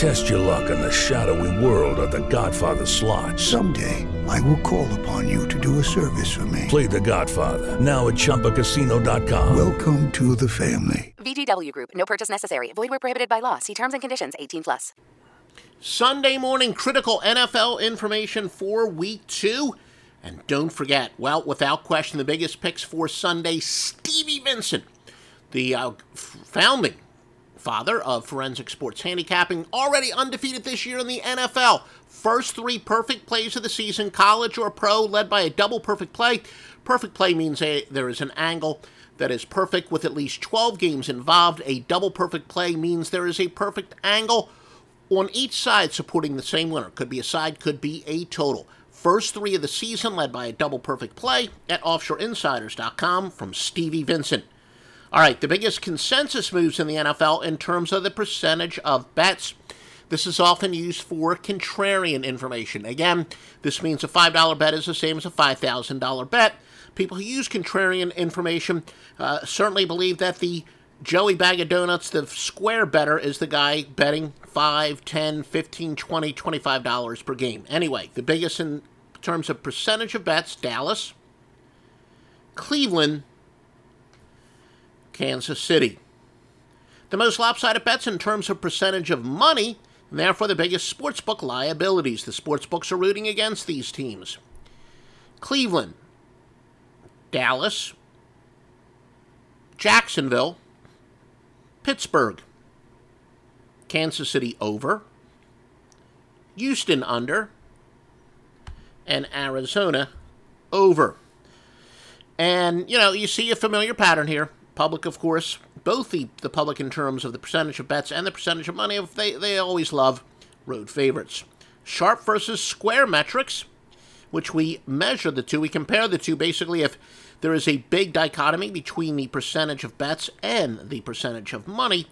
Test your luck in the shadowy world of The Godfather slot. Someday, I will call upon you to do a service for me. Play The Godfather now at ChumbaCasino.com. Welcome to the family. VGW Group. No purchase necessary. Void where prohibited by law. See terms and conditions. 18 plus. Sunday morning critical NFL information for week two. And don't forget, well, without question, the biggest picks for Sunday, Stevie Vincent, the uh, founding father of forensic sports handicapping, already undefeated this year in the NFL. First three perfect plays of the season, college or pro, led by a double perfect play. Perfect play means a, there is an angle that is perfect with at least 12 games involved. A double perfect play means there is a perfect angle on each side supporting the same winner. Could be a side, could be a total. First three of the season led by a double perfect play at offshoreinsiders.com from Stevie Vincent. All right, the biggest consensus moves in the NFL in terms of the percentage of bets. This is often used for contrarian information. Again, this means a $5 bet is the same as a $5,000 bet. People who use contrarian information uh, certainly believe that the Joey Bag of Donuts, the square bettor, is the guy betting 5, 10, 15, 20, 25 dollars per game. Anyway, the biggest in terms of percentage of bets, Dallas, Cleveland, Kansas City. The most lopsided bets in terms of percentage of money, and therefore the biggest sportsbook liabilities. The sportsbooks are rooting against these teams. Cleveland, Dallas, Jacksonville, Pittsburgh, Kansas City over, Houston under, and Arizona over. And, you know, you see a familiar pattern here public, of course, both the, the public in terms of the percentage of bets and the percentage of money, they, they always love road favorites. Sharp versus square metrics, which we measure the two. We compare the two basically if there is a big dichotomy between the percentage of bets and the percentage of money.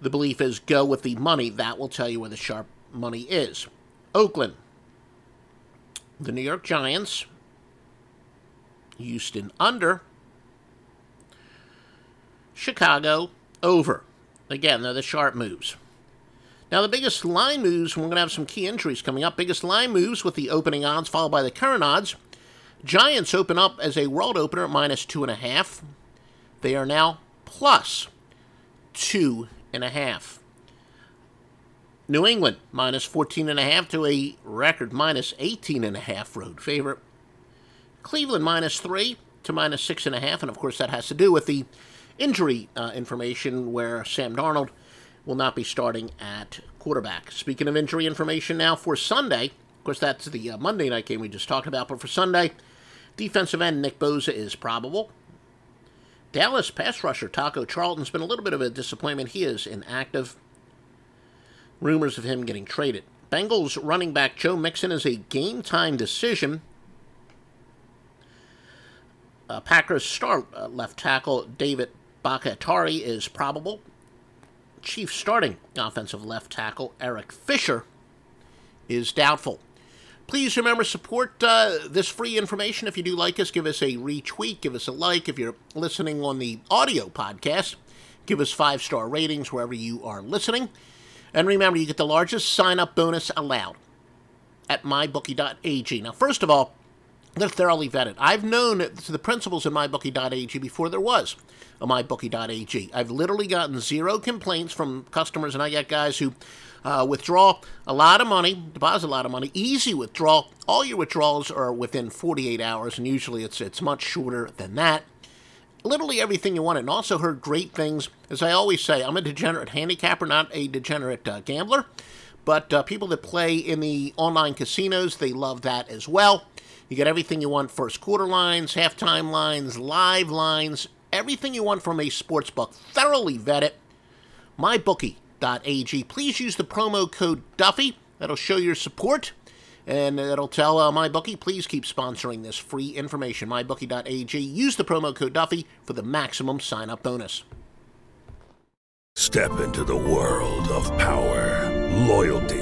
The belief is go with the money. That will tell you where the sharp money is. Oakland, the New York Giants, Houston under, Chicago over. Again, they're the sharp moves. Now, the biggest line moves, we're going to have some key entries coming up. Biggest line moves with the opening odds followed by the current odds. Giants open up as a world opener at minus two and a half. They are now plus two and a half. New England minus 14 and a half to a record minus 18 and a half road favorite. Cleveland minus three to minus six and a half, and of course that has to do with the injury uh, information where Sam Darnold will not be starting at quarterback. Speaking of injury information now for Sunday, of course, that's the uh, Monday night game we just talked about, but for Sunday, defensive end Nick Bosa is probable. Dallas pass rusher Taco Charlton's been a little bit of a disappointment. He is inactive. Rumors of him getting traded. Bengals running back Joe Mixon is a game time decision. Uh, Packers star uh, left tackle David Bakhtiari is probable. Chief starting offensive left tackle Eric Fisher is doubtful. Please remember support uh, this free information. If you do like us, give us a retweet, give us a like. If you're listening on the audio podcast, give us five star ratings wherever you are listening. And remember, you get the largest sign up bonus allowed at mybookie.ag. Now, first of all, they're thoroughly vetted. I've known the principals in mybookie.ag before there was a mybookie.ag. I've literally gotten zero complaints from customers, and I get guys who uh, withdraw a lot of money, deposit a lot of money, easy withdrawal. All your withdrawals are within 48 hours, and usually it's it's much shorter than that. Literally everything you want, and also heard great things. As I always say, I'm a degenerate handicapper, not a degenerate uh, gambler. But uh, people that play in the online casinos, they love that as well. You get everything you want first quarter lines, halftime lines, live lines, everything you want from a sports book. Thoroughly vetted. MyBookie.ag. Please use the promo code Duffy. That'll show your support. And it'll tell uh, MyBookie, please keep sponsoring this free information. MyBookie.ag. Use the promo code Duffy for the maximum sign up bonus. Step into the world of power, loyalty,